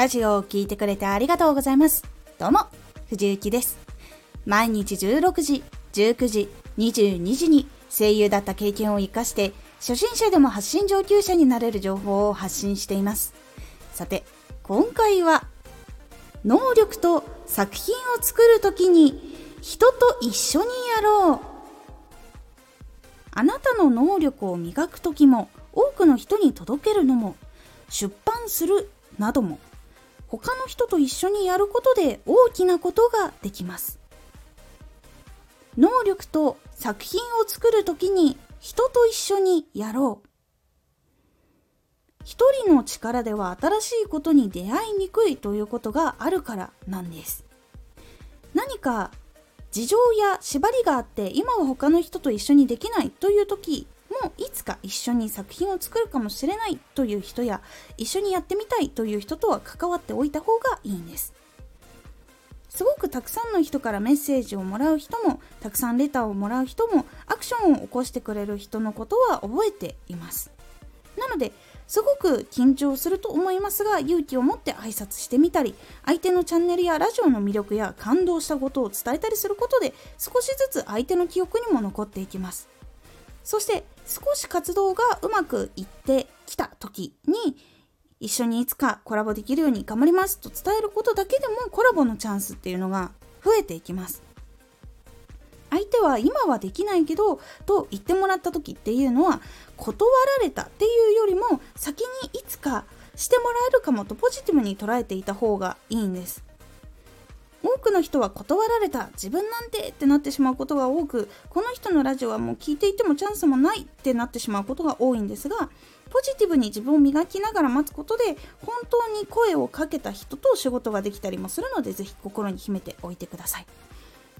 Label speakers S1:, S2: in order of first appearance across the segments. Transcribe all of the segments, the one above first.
S1: ラジオを聴いてくれてありがとうございます。どうも、藤幸です。毎日16時、19時、22時に声優だった経験を活かして、初心者でも発信上級者になれる情報を発信しています。さて、今回は、能力と作品を作るときに人と一緒にやろう。あなたの能力を磨くときも多くの人に届けるのも出版するなども他の人と一緒にやることで大きなことができます。能力と作品を作るときに人と一緒にやろう。一人の力では新しいことに出会いにくいということがあるからなんです。何か事情や縛りがあって今は他の人と一緒にできないという時もいつか一緒に作品を作るかもしれないという人や一緒にやってみたいという人とは関わっておいた方がいいんです。すごくたくさんの人からメッセージをもらう人もたくさんレターをもらう人もアクションを起こしてくれる人のことは覚えています。なのですごく緊張すると思いますが勇気を持って挨拶してみたり相手のチャンネルやラジオの魅力や感動したことを伝えたりすることで少しずつ相手の記憶にも残っていきます。そして少し活動がうまくいってきた時に一緒にいつかコラボできるように頑張りますと伝えることだけでもコラボのチャンスっていうのが増えていきます。相手は今はできないけどと言ってもらった時っていうのは断られたっていうよりも先にいつかしてもらえるかもとポジティブに捉えていた方がいいんです。多くの人は断られた自分なんてってなってしまうことが多くこの人のラジオはもう聞いていてもチャンスもないってなってしまうことが多いんですがポジティブに自分を磨きながら待つことで本当に声をかけた人と仕事ができたりもするのでぜひ心に秘めておいてください。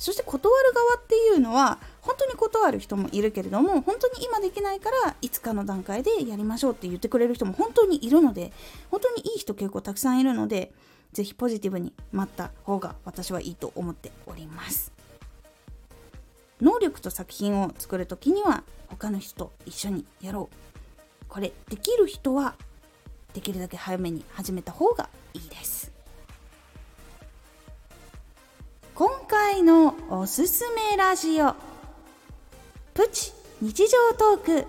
S1: そして断る側っていうのは本当に断る人もいるけれども本当に今できないからいつかの段階でやりましょうって言ってくれる人も本当にいるので本当にいい人結構たくさんいるのでぜひポジティブに待った方が私はいいと思っております。能力と作品を作る時には他の人と一緒にやろう。これできる人はできるだけ早めに始めた方がいいです今回のおすすめラジオ。プチ日常トーク。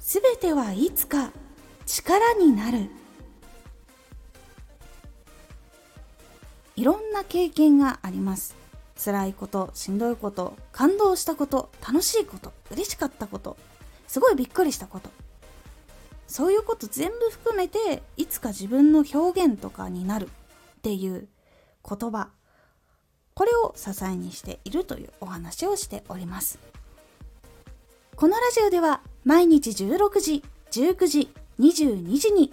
S1: すべてはいつか力になる。いろんな経験があります辛いことしんどいこと感動したこと楽しいこと嬉しかったことすごいびっくりしたことそういうこと全部含めていつか自分の表現とかになるっていう言葉これを支えにしているというお話をしております。このラジオでは毎日16時、19時、22時に